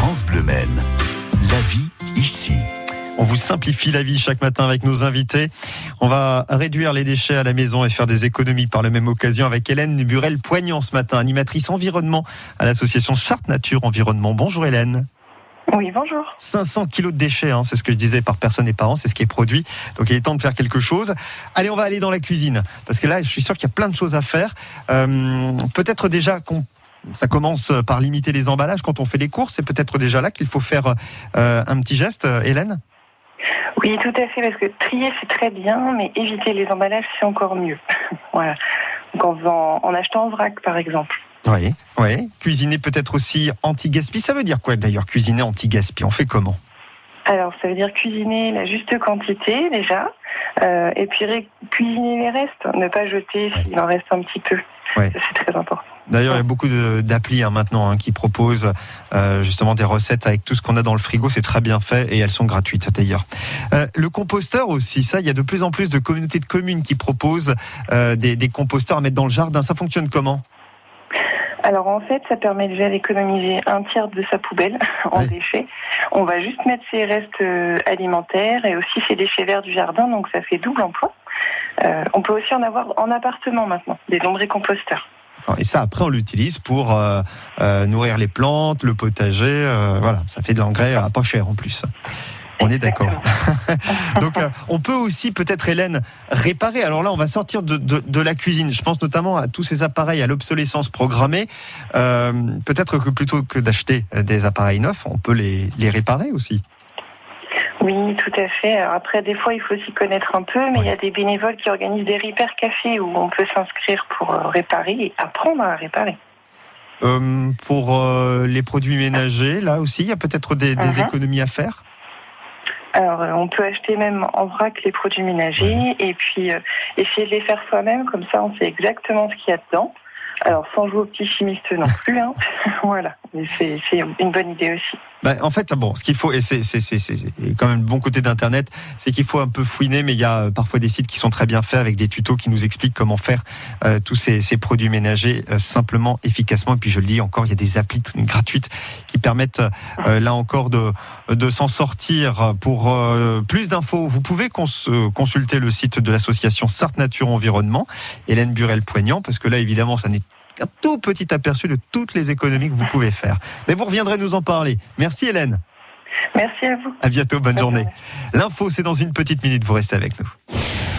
France Bleu Maine. La vie ici. On vous simplifie la vie chaque matin avec nos invités. On va réduire les déchets à la maison et faire des économies par la même occasion avec Hélène Burel-Poignant ce matin, animatrice environnement à l'association Sartre Nature Environnement. Bonjour Hélène. Oui, bonjour. 500 kilos de déchets, hein, c'est ce que je disais par personne et par an, c'est ce qui est produit. Donc il est temps de faire quelque chose. Allez, on va aller dans la cuisine, parce que là, je suis sûr qu'il y a plein de choses à faire. Euh, Peut-être déjà qu'on ça commence par limiter les emballages quand on fait les courses. C'est peut-être déjà là qu'il faut faire euh, un petit geste, Hélène? Oui, tout à fait, parce que trier c'est très bien, mais éviter les emballages c'est encore mieux. voilà. Donc en, faisant, en achetant en vrac par exemple. Oui, oui. Cuisiner peut-être aussi anti-gaspi. Ça veut dire quoi d'ailleurs cuisiner anti-gaspi On fait comment? Alors ça veut dire cuisiner la juste quantité déjà, euh, et puis cuisiner les restes, ne pas jeter s'il en reste un petit peu. Ouais. C'est très important. D'ailleurs, il y a beaucoup d'applis hein, maintenant hein, qui proposent euh, justement des recettes avec tout ce qu'on a dans le frigo. C'est très bien fait et elles sont gratuites d'ailleurs. Euh, le composteur aussi, ça, il y a de plus en plus de communautés de communes qui proposent euh, des, des composteurs à mettre dans le jardin. Ça fonctionne comment? Alors en fait, ça permet déjà d'économiser un tiers de sa poubelle en déchets. On va juste mettre ses restes alimentaires et aussi ses déchets verts du jardin, donc ça fait double emploi. Euh, on peut aussi en avoir en appartement maintenant, des lombricomposteurs. Et ça, après, on l'utilise pour euh, euh, nourrir les plantes, le potager. voilà, ça fait de l'engrais à pas cher en plus. On est d'accord. Donc, euh, on peut aussi peut-être, Hélène, réparer. Alors là, on va sortir de, de, de la cuisine. Je pense notamment à tous ces appareils à l'obsolescence programmée. Euh, peut-être que plutôt que d'acheter des appareils neufs, on peut les, les réparer aussi. Oui, tout à fait. Alors après, des fois, il faut s'y connaître un peu, mais il y a des bénévoles qui organisent des repair cafés où on peut s'inscrire pour euh, réparer et apprendre à réparer. Euh, pour euh, les produits ménagers, là aussi, il y a peut-être des, des Mhm. économies à faire? Alors, on peut acheter même en vrac les produits ménagers et puis euh, essayer de les faire soi-même, comme ça on sait exactement ce qu'il y a dedans. Alors, sans jouer au petit chimiste non plus, hein. voilà. Mais c'est une bonne idée aussi. Bah, en fait, bon, ce qu'il faut, et c'est quand même le bon côté d'Internet, c'est qu'il faut un peu fouiner, mais il y a euh, parfois des sites qui sont très bien faits avec des tutos qui nous expliquent comment faire euh, tous ces, ces produits ménagers euh, simplement, efficacement. Et puis, je le dis encore, il y a des applis gratuites qui permettent, euh, là encore, de, de s'en sortir. Pour euh, plus d'infos, vous pouvez cons- consulter le site de l'association Sartre Nature Environnement, Hélène Burel-Poignant, parce que là, évidemment, ça n'est un tout petit aperçu de toutes les économies que vous pouvez faire. Mais vous reviendrez nous en parler. Merci Hélène. Merci à vous. À bientôt, bonne journée. L'info, c'est dans une petite minute, vous restez avec nous.